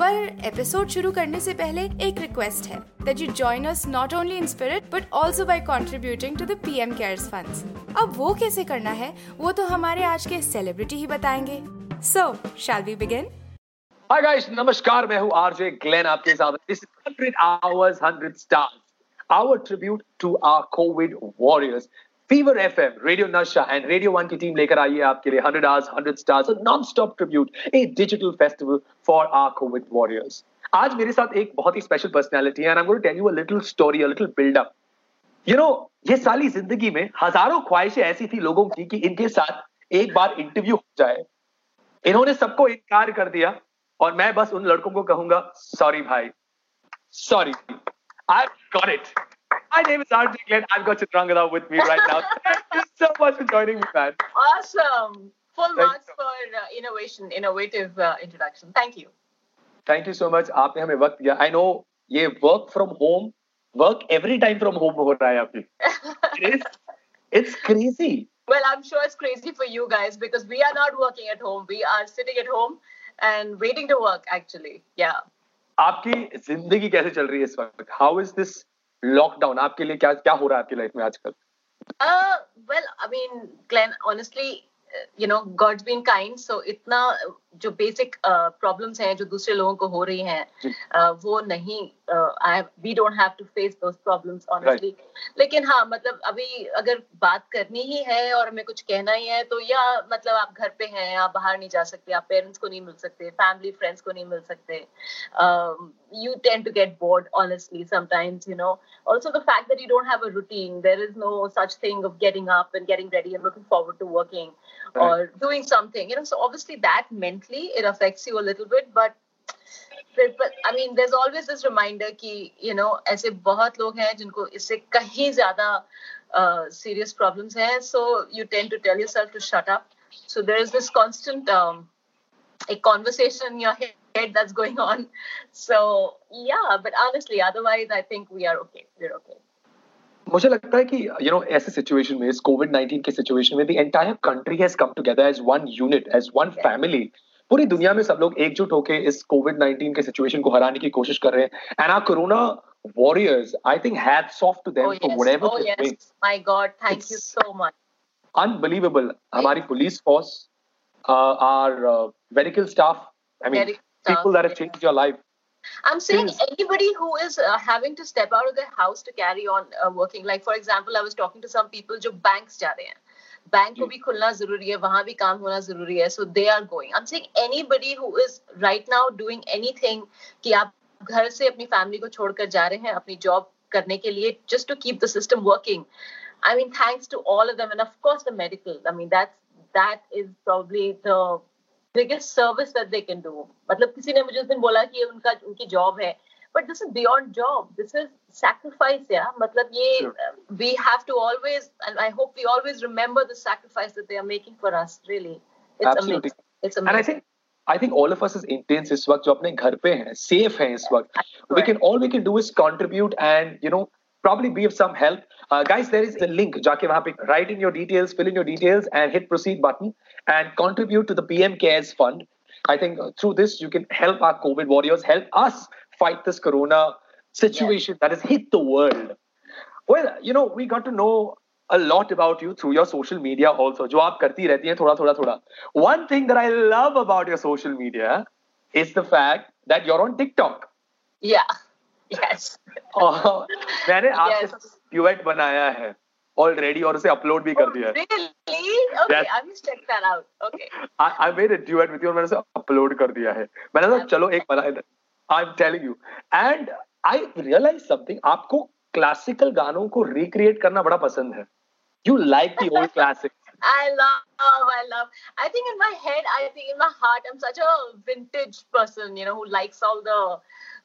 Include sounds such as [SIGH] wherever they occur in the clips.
पर एपिसोड शुरू करने से पहले एक रिक्वेस्ट है that you join us not only in spirit but also by contributing to the PM Cares funds अब वो कैसे करना है वो तो हमारे आज के सेलिब्रिटी ही बताएँगे। So shall we begin Hi guys, नमस्कार मैं हूँ आरजे ग्लेन आपके साथ this is 100 hours 100 stars our tribute to our covid Fever F M radio Nasha and radio one की टीम लेकर आई है आपके लिए hundred hours hundred stars non stop tribute a digital festival for our covid warriors आज मेरे साथ एक बहुत ही स्पेशल पर्सनैलिटी है and I am tell you a little story a little build up you know ये सारी ज़िंदगी में हज़ारों ख्वाहिशें ऐसी थी लोगों की कि इनके साथ एक बार इंटरव्यू हो जाए। इन्होंने सबको इनकार कर दिया और मैं बस उन लड़कों को कहूँगा सॉरी भाई sorry I got it My name is RJ Glenn. I've got Chitrangada with me right now. [LAUGHS] Thank you so much for joining me, man. Awesome. Full Thank marks for uh, innovation, innovative uh, introduction. Thank you. Thank you so much. आपने हमें वक्त दिया. I know ये work from home, work every time from home हो रहा है अभी. It is, [LAUGHS] it's crazy. Well, I'm sure it's crazy for you guys because we are not working at home. We are sitting at home and waiting to work, actually. Yeah. आपकी जिंदगी कैसे चल रही है इस वक्त? How is this लॉकडाउन आपके लिए क्या क्या हो रहा है आपकी लाइफ में आजकल? Well I mean Glenn honestly you know god's been kind so इतना जो बेसिक प्रॉब्लम्स uh, हैं जो दूसरे लोगों को हो रही हैं uh, वो नहीं I we don't have to face those problems honestly लेकिन हाँ मतलब अभी अगर बात करनी ही है और हमें कुछ कहना ही है तो या मतलब आप घर पे हैं आप बाहर नहीं जा सकते आप पेरेंट्स को नहीं मिल सकते फैमिली फ्रेंड्स को नहीं मिल सकते you tend to get bored honestly sometimes you know also the fact that you don't have a routine there is no such thing of getting up and getting ready and looking forward to working और doing something you know so obviously that meant mentally it affects you a little bit but but, but I mean, there's always this reminder कि you know ऐसे बहुत लोग हैं जिनको इससे कहीं ज्यादा uh, serious problems हैं so you tend to tell yourself to shut up so there is this constant um, a conversation in your head that's going on so yeah but honestly otherwise I think we are okay we're okay मुझे लगता है कि you know ऐसे situation में इस Covid 19 के situation में the entire country has come together as one unit as one family पूरी दुनिया में सब लोग एकजुट होकर इस कोविड 19 के सिचुएशन को हराने की कोशिश कर रहे हैं and our corona warriors I think hats off to them oh for yes whatever oh they're doing. my God thank you so much unbelievable हमारी police force our medical staff i mean Medical staff, people that have yeah. changed your life I'm saying Yes. anybody who is uh, having to step out of their house to carry on uh, working. Like for example, I was talking to some people जो banks जा रहे हैं. Bank को भी खुलना ज़रूरी है वहाँ भी काम होना ज़रूरी है so they are going I am saying anybody who is right now doing anything कि आप घर से अपनी फैमिली को छोड़कर जा रहे हैं अपनी जॉब करने के लिए just to keep the system working I mean thanks to all of them and of course the medical I mean that's that is probably the biggest service that they can do. मतलब किसी ने मुझे उस दिन बोला कि ये उनका उनकी जॉब है but this is beyond job this is sacrifice yeah मतलब ये Sure. uh, we have to always and I hope we always remember the sacrifice that they are making for us really it's Absolutely. amazing it's and i amazing think I think all of us as Indians इस वक्त जो अपने घर पे हैं safe हैं इस वक्त we can all we can do is contribute and you know probably be of some help uh, guys there is a link जाके वहाँ पे write in your details fill in your details and hit proceed button and contribute to the PM cares fund I think uh, through this you can help our COVID warriors help us fight this corona situation that has hit the world well you know we got to know a lot about you through your social media also जो आप करती रहती हैं थोड़ा थोड़ा थोड़ा one thing that I love about your social media is the fact that you're on TikTok yeah yes और मैंने आपसे Yes. ड्यूएट बनाया है ऑलरेडी और उसे अपलोड भी कर दिया है really okay Yes. I must check that out okay I made a duet with you और मैंने उसे अपलोड कर दिया है मैंने कहा चलो एक बना I am telling you and I realise something आपको क्लासिकल गानों को रिक्रिएट करना बड़ा पसंद है you like the old classic [LAUGHS] I love, I love. I think in my head, I think in my heart, I'm such a vintage person, you know, who likes all the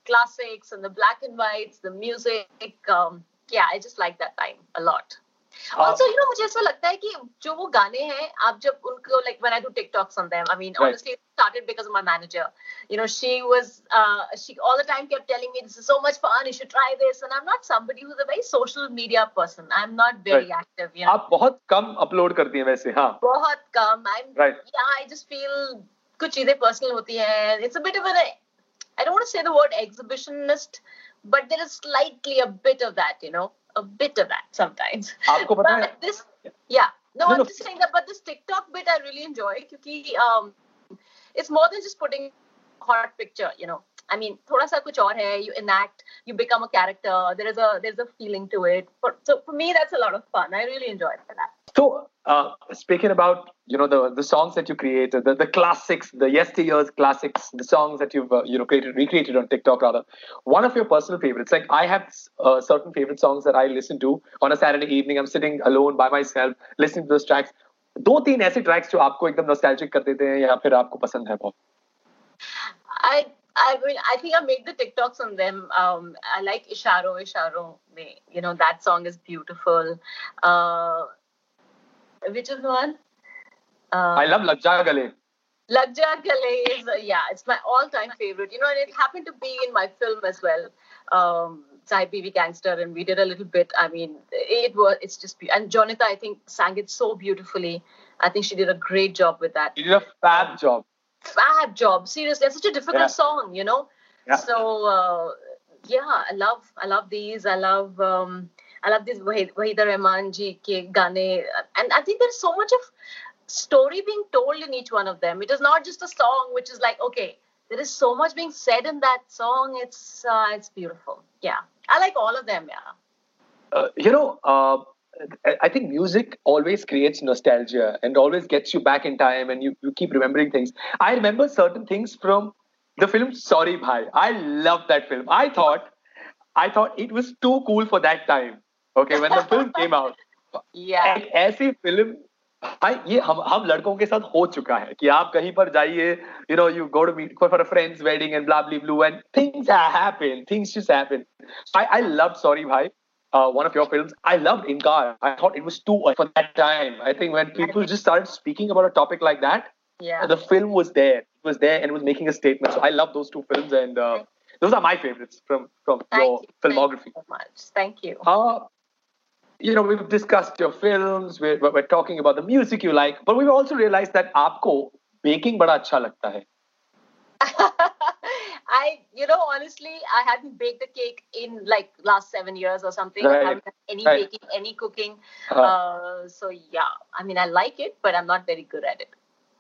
classics and the black and whites, the music. Um, yeah, I just like that time a lot. Also, you know, मुझे ऐसा लगता है कि जो वो गाने हैं आप जब उनको like when I do TikToks on them, I mean, Right. honestly, it started because of my manager. You know, she was uh, she all the time kept telling me this is so much fun, you should try this, and I'm not somebody who's a very social media person. I'm not very Right. active. You know, आप बहुत कम upload करती हैं वैसे हाँ बहुत कम I'm Right. yeah I just feel कुछ चीज़ें personal होती हैं it's a bit of an I don't want to say the word exhibitionist but there is slightly a bit of that you know a bit of that sometimes आपको पता है but this yeah no, No, I'm no. just saying that but this TikTok bit I really enjoy क्योंकि um it's more than just putting hot picture you know I mean थोड़ा सा कुछ और है you enact you become a character there is a there's a feeling to it but so for me that's a lot of fun I really enjoy that So, uh, speaking about you know the the songs that you created, the, the classics, the yesteryear's classics, the songs that you've uh, you know created, recreated on TikTok rather. One of your personal favorites, like I have uh, certain favorite songs that I listen to on a Saturday evening. I'm sitting alone by myself, listening to those tracks. दो तीन ऐसे tracks जो आपको एकदम nostalgic कर देते हैं या फिर आपको पसंद है बहुत I I mean, I think I made the TikToks on them. Um, I like Isharo Isharo. You know that song is beautiful. Uh, which is the one? Uh, I love Lagja Gale. Lagja Gale is uh, yeah, it's my all-time favorite. You know, and it happened to be in my film as well. Um, Saheb Biwi Gangster, and we did a little bit. I mean, it was it's just be- and Jonita, I think sang it so beautifully. I think she did a great job with that. She did a fab job fab job. Seriously, it's such a difficult Yeah. song, you know. Yeah. So uh, yeah, I love I love these. I love um, I love these Wahid Waheeda Rehman ji ke gane, and I think there's so much of story being told in each one of them. It is not just a song which is like okay. There is so much being said in that song. It's uh, it's beautiful. Yeah, I like all of them. Yeah. uh, you know, uh, I- I think music always creates nostalgia and always gets you back in time and you, you keep remembering things. I remember certain things from the film Sorry Bhai. I love that film. I thought I thought it was too cool for that time. Okay, when the film came out. [LAUGHS] Yeah. एक ऐसी film भाई ये हम हम लड़कों के साथ हो चुका है कि आप कहीं पर जाइए you know you go to meet for a friend's wedding and blah blue and things happen things just happen I I love sorry भाई uh, one of your films. I loved Inkar. I thought it was too for that time. I think when people just started speaking about a topic like that, Yeah. the film was there. It was there and it was making a statement. So I love those two films, and uh, those are my favorites from from Thank your you. filmography. Thank you so much. Thank you. Uh, you know, we've discussed your films. We're, we're we're talking about the music you like, but we've also realized that आपको baking बड़ा अच्छा लगता है. [LAUGHS] I, you know, honestly, I hadn't baked a cake in like last seven years or something. Right. I haven't done any Right. baking, any cooking. Uh-huh. Uh, so yeah, I mean, I like it, but I'm not very good at it.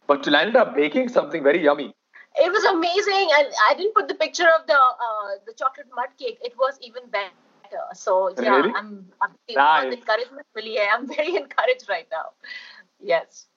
But you landed up baking something very yummy. It was amazing, and I didn't put the picture of the uh, the chocolate mud cake. It was even better. So yeah, Really? I'm, I'm Nice. encouragement really. I'm very [LAUGHS] encouraged right now. Yes.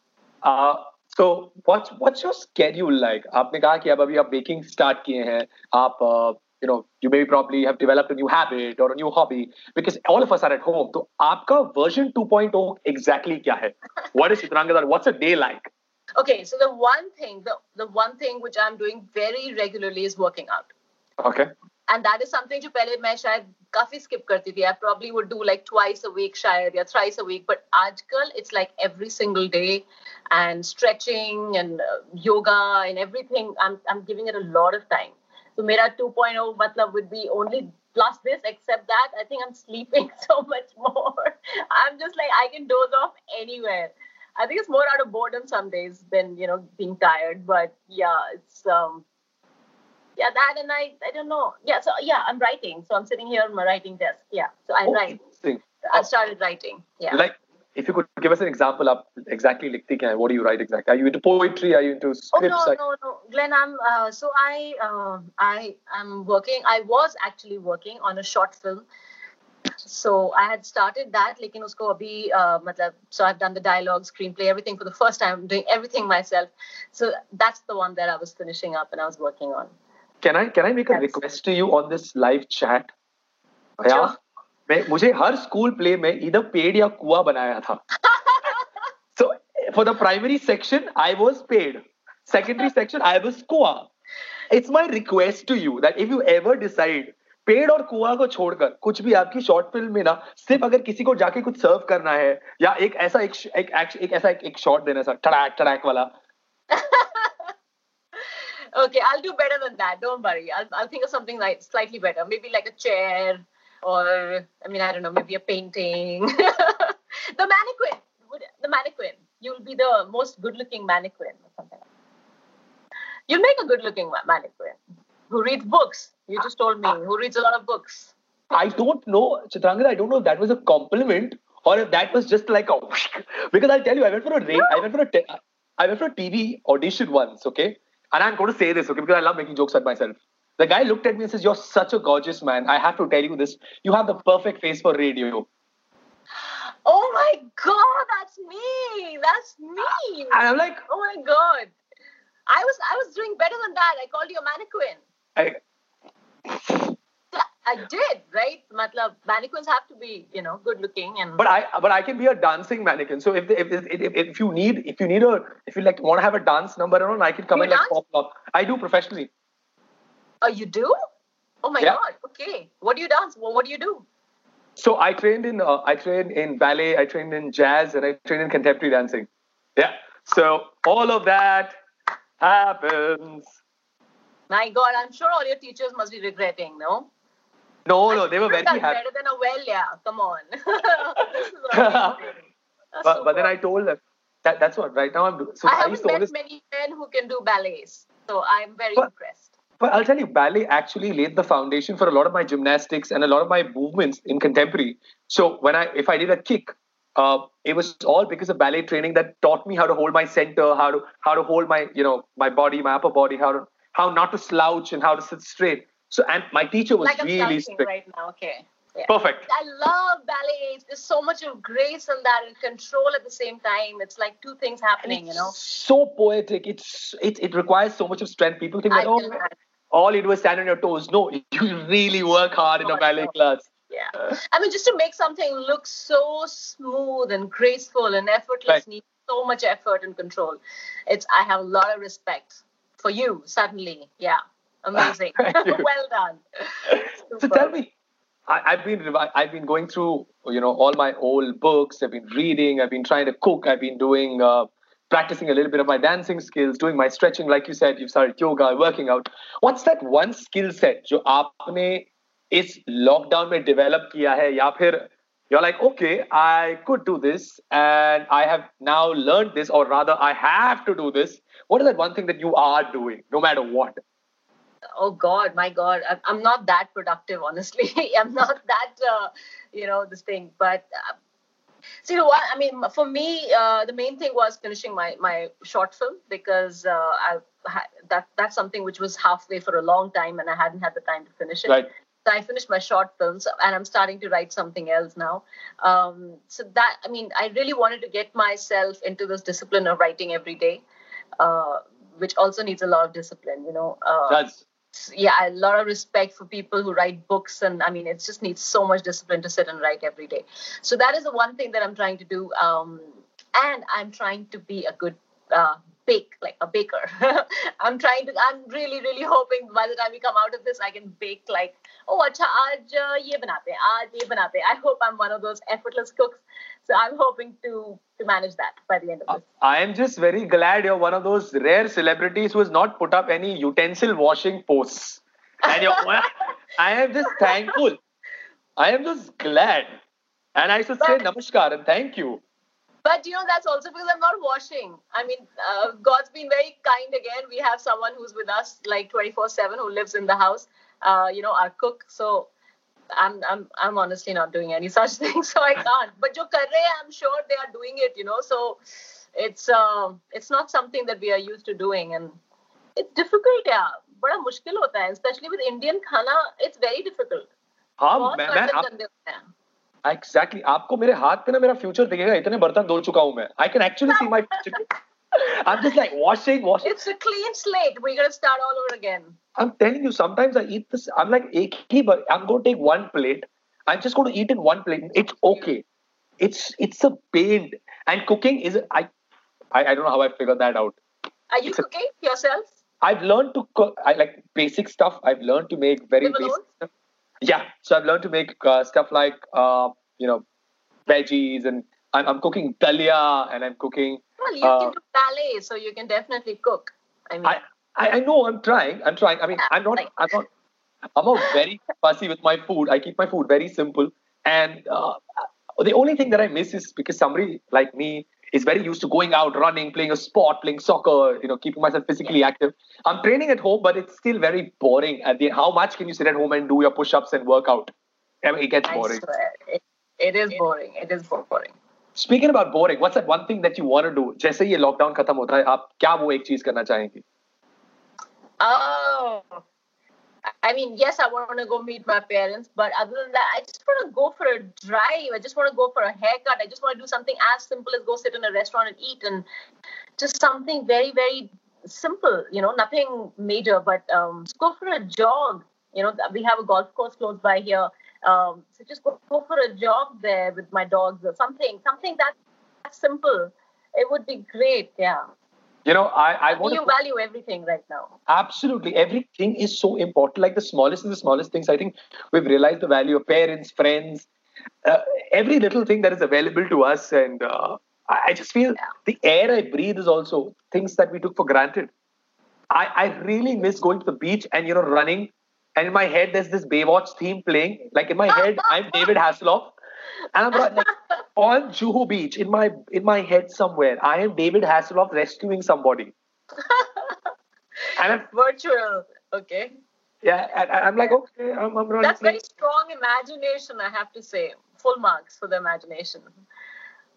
Uh, so what's what's your schedule like? आपने कहा कि अब अभी आप baking start किए हैं. आप uh, you know you maybe probably have developed a new habit or a new hobby because all of us are at home. तो आपका version 2.0 exactly क्या है? What is Chitrangada? What's a day like? Okay. So the one thing, the the one thing which I'm doing very regularly is working out. Okay. and that is something जो पहले मैं शायद काफी skip करती थी I probably would do like twice a week शायद या thrice a week but आजकल it's like every single day and stretching and uh, yoga and everything I'm I'm giving it a lot of time so मेरा 2.0 मतलब would be only plus this except that I think I'm sleeping [LAUGHS] so much more I'm just like I can doze off anywhere I think it's more out of boredom some days than you know being tired but yeah it's um yeah, that and I, I don't know. Yeah, so yeah, I'm writing. So I'm sitting here on my writing desk. Yeah, so I Oh, write. interesting. I started writing. Yeah. Like if you could give us an example, up exactly likhti kya hai? What do you write exactly? Are you into poetry? Are you into Oh scripts? no, Are- no, no, Glenn. I'm uh, so I uh, I am working. I was actually working on a short film. So I had started that, लेकिन उसको अभी uh, मतलब so I've done the dialogue, screenplay, everything for the first time, doing everything myself. So that's the one that I was finishing up and I was working on. Can I can I make a request to you on this live chat भैया मैं मुझे हर school play में इधर पेड़ या कुआ बनाया था। So for the primary section I was paid secondary section I was कुआ. It's my request to you that if you ever decide पेड़ और कुआ को छोड़कर कुछ भी आपकी शॉर्ट फ़िल्म में ना सिर्फ़ अगर किसी को जाके कुछ सर्व करना है या एक ऐसा एक एक, एक, एक ऐसा एक, एक शॉट देना सर टड़ैक टड़ैक वाला [LAUGHS] Okay, I'll do better than that. Don't worry. I'll, I'll think of something like slightly better. Maybe like a chair, or I mean, I don't know, maybe a painting. [LAUGHS] the mannequin. The mannequin. You'll be the most good-looking mannequin or something. You'll make a good-looking mannequin who reads books. You just told me who reads a lot of books. I don't know, Chitrangada, I don't know if that was a compliment or if that was just like a [LAUGHS] because I'll tell you, I went for a ra- I went for a te- I went for a TV audition once, okay? And I'm going to say this, okay, because I love making jokes at myself. The guy looked at me and says, You're such a gorgeous man. I have to tell you this. You have the perfect face for radio. Oh my God, that's me. That's me. And I'm like, Oh my God. I was I was doing better than that. I called you a mannequin. I, I did, right? Matlab, mannequins have to be, you know, good looking and. but I but I can be a dancing mannequin. So if if, if, if, if you need if you need a if you like want to have a dance number and all, I can come You and like pop up. I do professionally. oh, you do? Oh my Yeah. God. Okay. What do you dance? Well, what do you do? So I trained in uh, I trained in ballet, I trained in jazz, and I trained in contemporary dancing. Yeah. So all of that happens. My God, I'm sure all your teachers must be regretting, no? No, no, they were very happy. better than a well, yeah. Come on. [LAUGHS] [LAUGHS] But, but then I told them that that's what right now I'm doing. So I I, haven't met many men who can do ballets, so I'm very But- impressed. But I'll tell you, ballet actually laid the foundation for a lot of my gymnastics and a lot of my movements in contemporary. So when I if I did a kick, uh, it was all because of ballet training that taught me how to hold my center, how to how to hold my you know my body, my upper body, how to how not to slouch and how to sit straight. So and my teacher was Like I'm really strict. right now. Okay. Yeah. Perfect. I love ballet. There's so much of grace in that and control at the same time. It's like two things happening, you know. So poetic. It's it, it requires so much of strength. People think that oh, all you do is stand on your toes. No, [LAUGHS] you really work hard in a ballet class. Yeah. Uh, I mean, just to make something look so smooth and graceful and effortless Right. needs so much effort and control. It's I have a lot of respect for you. Suddenly, yeah, amazing. [LAUGHS] Thank you. well done. So Superb. tell me, I, I've been revi- I've been going through you know all my old books. I've been reading. I've been trying to cook. I've been doing uh, practicing a little bit of my dancing skills, doing my stretching. Like you said, you've started yoga, working out. What's that one skill set जो आपने इस lockdown में develop किया है या फिर you're like okay I could do this and I have now learned this or rather I have to do this. What is that one thing that you are doing no matter what? oh god my god I'm- i'm not that productive honestly [LAUGHS] i'm not that uh, you know this thing but uh, see the one i mean for me uh, the main thing was finishing my my short film because uh, i ha- that that's something which was halfway for a long time and i hadn't had the time to finish it Right. so I finished my short films and I'm starting to write something else now. Um, so that, I mean, I really wanted to get myself into this discipline of writing every day, uh, which also needs a lot of discipline, you know. Uh, That's yeah, a lot of respect for people who write books, and I mean, it just needs so much discipline to sit and write every day. So that is the one thing that I'm trying to do, um, and I'm trying to be a good uh, bake, like a baker. [LAUGHS] I'm trying to. I'm really, really hoping by the time we come out of this, I can bake like, oh, acha, aaj uh, ye banate, aaj ye banate. I hope I'm one of those effortless cooks. So I'm hoping to to manage that by the end of this. I am just very glad you're one of those rare celebrities who has not put up any utensil washing posts. And you're, I am just thankful. I am just glad. And I should say namaskar and thank you. But you know, that's also because I'm not washing. I mean, uh, God's been very kind again. We have someone who's with us like 24 7 who lives in the house, uh, you know, our cook. So I'm I'm I'm honestly not doing any such [LAUGHS] thing, so I can't. But jo kar rahe, I'm sure they are doing it, you know. So it's uh, it's not something that we are used to doing, and it's difficult, yeah. बड़ा मुश्किल होता है, especially with Indian खाना. It's very difficult. हाँ बहुत मैं मैं बर्तन आप, गंदे होते हैं. एग्जैक्टली आपको मेरे हाथ पे ना मेरा फ्यूचर दिखेगा इतने बर्तन धो चुका हूं मैं I can actually see my future I'm just like washing, washing. It's a clean slate. We're gonna start all over again. I'm telling you, sometimes I eat this. I'm like, Eki, but I'm gonna take one plate. I'm just gonna eat in one plate. It's okay. It's it's a pain. And cooking is I, I I don't know how I figured that out. Are you it's cooking a, yourself? I've learned to cook. I like basic stuff. I've learned to make very Live basic. Alone? Stuff. Yeah, so I've learned to make uh, stuff like uh, you know veggies and I'm, I'm cooking dalia and I'm cooking well, you Uh, can do ballet, so you can definitely cook. I mean, I, I know I'm trying. I'm trying. I mean, Yeah, I'm not. like- I'm not. I'm not very fussy with my food. I keep my food very simple. And uh, the only thing that I miss is because somebody like me is very used to going out, running, playing a sport, playing soccer, you know, keeping myself physically active. I'm training at home, but it's still very boring. At the how much can you sit at home and do your push-ups and work out? I mean, it gets boring. it, it is boring. It is boring. Speaking about boring, what's that one thing that you want to do? जैसे ये lockdown खत्म होता है आप क्या वो एक चीज करना चाहेंगी Oh, I mean, yes, I want to go meet my parents, but other than that, I just want to go for a drive. I just want to go for a haircut. I just want to do something as simple as go sit in a restaurant and eat, and just something very, very simple. You know, nothing major, but um, just go for a jog. You know, we have a golf course close by here, um, so just go, go for a jog there with my dogs or something. Something that simple. It would be great. Yeah. You know, I I want You to value everything right now. Absolutely. Everything is so important. Like the smallest and the smallest things. I think we've realized the value of parents, friends, uh, every little thing that is available to us. And uh, I I just feel the air I breathe is also things that we took for granted. I, I really miss going to the beach and, you know, running. And in my head, there's this Baywatch theme playing. Like in my head, I'm David Hasselhoff. And I'm like, [LAUGHS] on Juhu Beach, in my in my head somewhere, I am David Hasselhoff rescuing somebody. [LAUGHS] and I'm Virtual. Okay. yeah, and, and I'm like, okay, I'm, I'm running. That's very strong imagination, I have to say. Full marks for the imagination.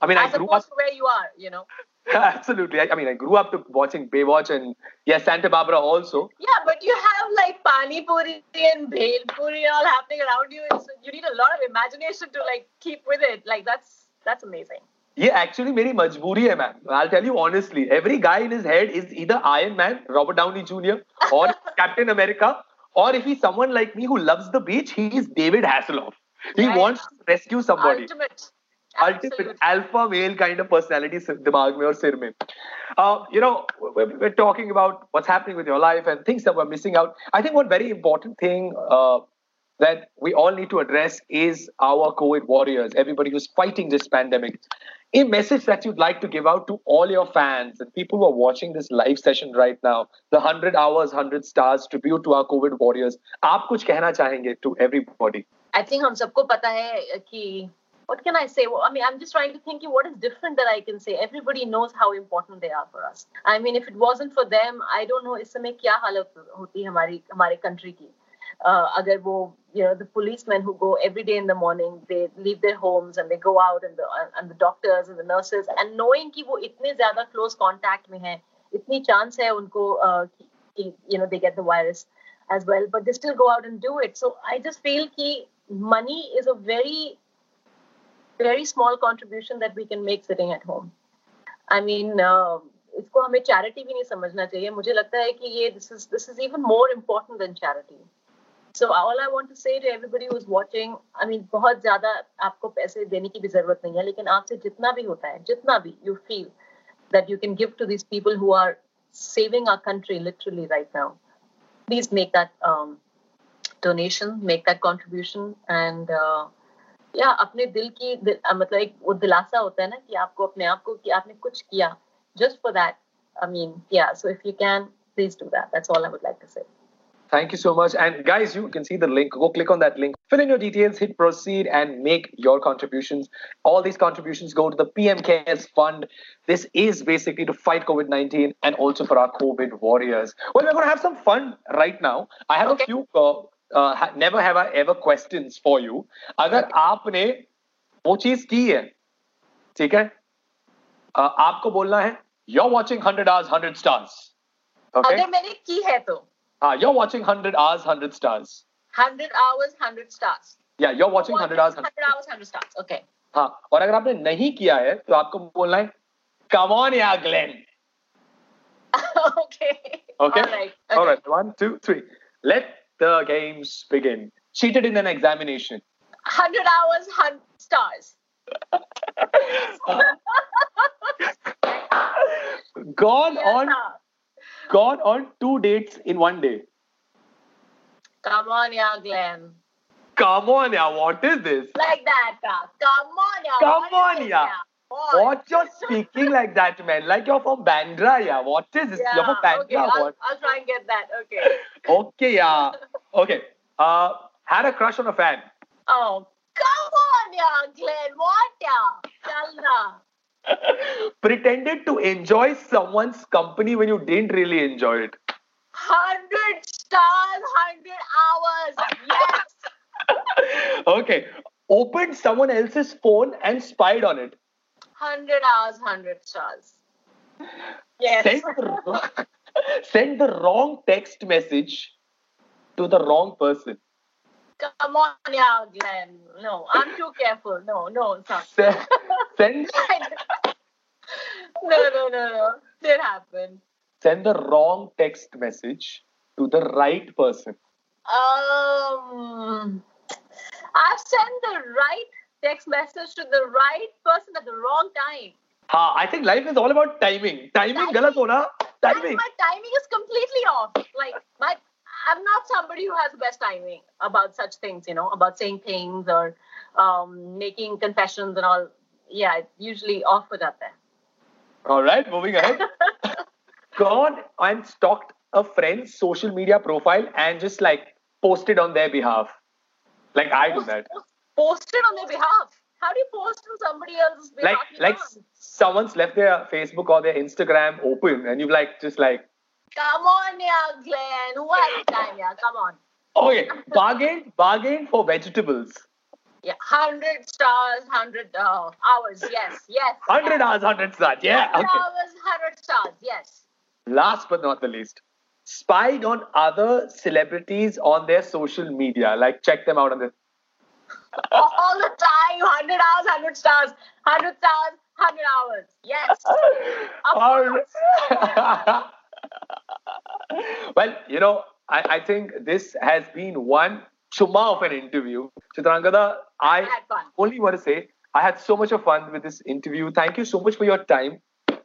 I mean, I As grew up to where you are, you know. [LAUGHS] absolutely. I, I mean, I grew up to watching Baywatch and yeah, Santa Barbara also. Yeah, but you have like pani puri and bhel puri all happening around you. It's, you need a lot of imagination to like keep with it. Like that's that's amazing. Yeah, actually, मेरी मजबूरी है man. I'll tell you honestly. Every guy in his head is either Iron Man, Robert Downey Jr., or [LAUGHS] Captain America, or if he's someone like me who loves the beach, he is David Hasselhoff. He Right. wants to rescue somebody. Ultimate. ultimate Absolute. alpha male kind of personality सिर- दिमाग में और सिर में. Uh, you know, we're, we're talking about what's happening with your life and things that we're missing out. I think one very important thing uh, that we all need to address is our COVID warriors, everybody who's fighting this pandemic. A message that you'd like to give out to all your fans and people who are watching this live session right now, the 100 hours, 100 stars tribute to our COVID warriors. आप कुछ कहना चाहेंगे to everybody? I think हम सबको पता है कि what can I say? Well, I mean, I'm just trying to think what is different that I can say. Everybody knows how important they are for us. I mean, if it wasn't for them, I don't know इस समय क्या हालत होती हमारी हमारे country की. Uh, अगर वो you know the policemen who go every day in the morning they leave their homes and they go out and the and the doctors and the nurses and knowing कि वो इतने ज्यादा close contact में हैं इतनी chance है उनको uh, कि, कि you know they get the virus as well but they still go out and do it so I just feel कि money is a very very small contribution that we can make sitting at home I mean uh, इसको हमें charity भी नहीं समझना चाहिए मुझे लगता है कि ये this is this is even more important than charity So all I want to say to everybody who's watching, I mean, बहुत ज्यादा आपको पैसे देने की भी जरूरत नहीं है लेकिन आपसे जितना भी होता है जितना भी you feel that you can give to these people who are saving our country literally right now, please make that um, donation, make that contribution, या अपने दिल की दिल, मतलब एक वो दिलासा होता है ना कि आपको अपने आप को कि आपने कुछ किया just for that i mean yeah so if you can please do that. That's all i would like to say. Thank you so much. And guys you can see the link. Go click on that link. Fill in your details hit proceed and make your contributions. All these contributions go to the PM Cares fund. This is basically to fight covid-19 and also for our covid warriors. Well we're going to have some fun right now. I have okay. a few uh, never have I ever question for you अगर आपने वो चीज़ की है ठीक है? Uh, आपको बोलना है you are watching hundred hours hundred stars अगर मैंने की है तो। हाँ you are watching hundred hours hundred stars hundred hours hundred stars या you are watching hundred hours hundred stars okay हाँ और अगर आपने नहीं किया है तो आपको बोलना है कम ऑन या Glen okay okay alright alright 1 2 3 let the games begin. Cheated in an examination. 100 hours 100 stars [LAUGHS] Gone Yes, on, sir. gone on two dates in one day. come on yeah Glenn Come on, yeah. What is this? like that uh, come on yeah Come What on, yeah. What? What you're speaking like that, man? Like you're from Bandra, yeah. What is this? yeah You're from Bandra, okay I'll, what? I'll try and get that okay Okay, yeah. [LAUGHS] Okay. Uh, had a crush on a fan. oh come on yeah Glenn what yeah Chal na. [LAUGHS] Pretended to enjoy someone's company when you didn't really enjoy it. 100 stars 100 hours yes [LAUGHS] okay. Opened someone else's phone and spied on it. 100 hours 100 stars yes Sent the, [LAUGHS] sent the wrong text message to the wrong person. Come on, yeah, Glenn. No, I'm too careful. No, no. Se- [LAUGHS] Send, no, no, no, no. Did happen. send the wrong text message to the right person. Um, I've sent the right text message to the right person at the wrong time. Ha, I think life is all about timing. Timing, Timing. galat ho na? And Timing. my timing is completely off. I'm not somebody who has the best timing about such things, you know, about saying things or um, making confessions and all. Yeah, it's usually off with that there. All right, moving ahead. [LAUGHS] Gone and stalked a friend's social media profile and just like posted on their behalf. Like I do that. Posted on their behalf. How do you post on somebody else's behalf? Like like someone's left their Facebook or their Instagram open and you've like just like Come on, yeah, Glenn. Who has time? Yeah, come on. okay, bargain, bargain for vegetables. Yeah, hundred stars, hundred uh, hours. Yes, yes. 100 hours, 100 stars. Yeah, 100 okay. hours, hundred stars. Yes. Last but not the least, spied on other celebrities on their social media. Like check them out on the All the time, hundred hours, hundred stars, hundred stars, hundred hours. Yes. [LAUGHS] Of [LAUGHS] well, you know, I, I think this has been one chuma of an interview. Chitrangada, I fun. only want to say I had so much of fun with this interview. Thank you so much for your time.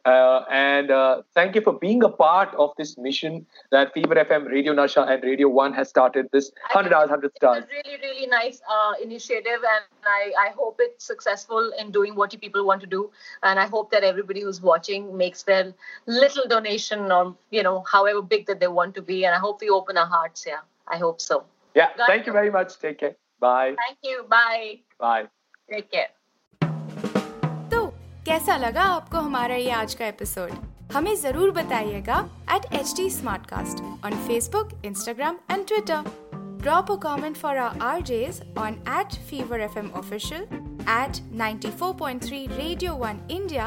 Uh, and uh, thank you for being a part of this mission that Fever FM, Radio Nasha, and Radio One has started. This 100 hours, 100 It's stars. a really, really nice uh, initiative, and I, I hope it's successful in doing what you people want to do. And I hope that everybody who's watching makes their little donation, or you know, however big that they want to be. And I hope we open our hearts. Yeah, I hope so. Yeah, Got thank you very much. Take care. Bye. Thank you. Bye. Bye. Take care. तो कैसा लगा आपको हमारा ये आज का episode हमें ज़रूर बताइएगा at H T on Facebook Instagram and Twitter Drop a comment for our RJs on at Fever FM Official, at 94.3 Radio 1 India,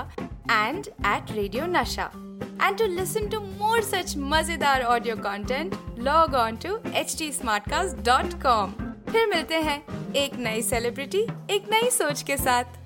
and at Radio Nasha. And to listen to more such mazedar audio content, log on to htsmartcast.com. फिर मिलते हैं एक नई celebrity एक नई सोच के साथ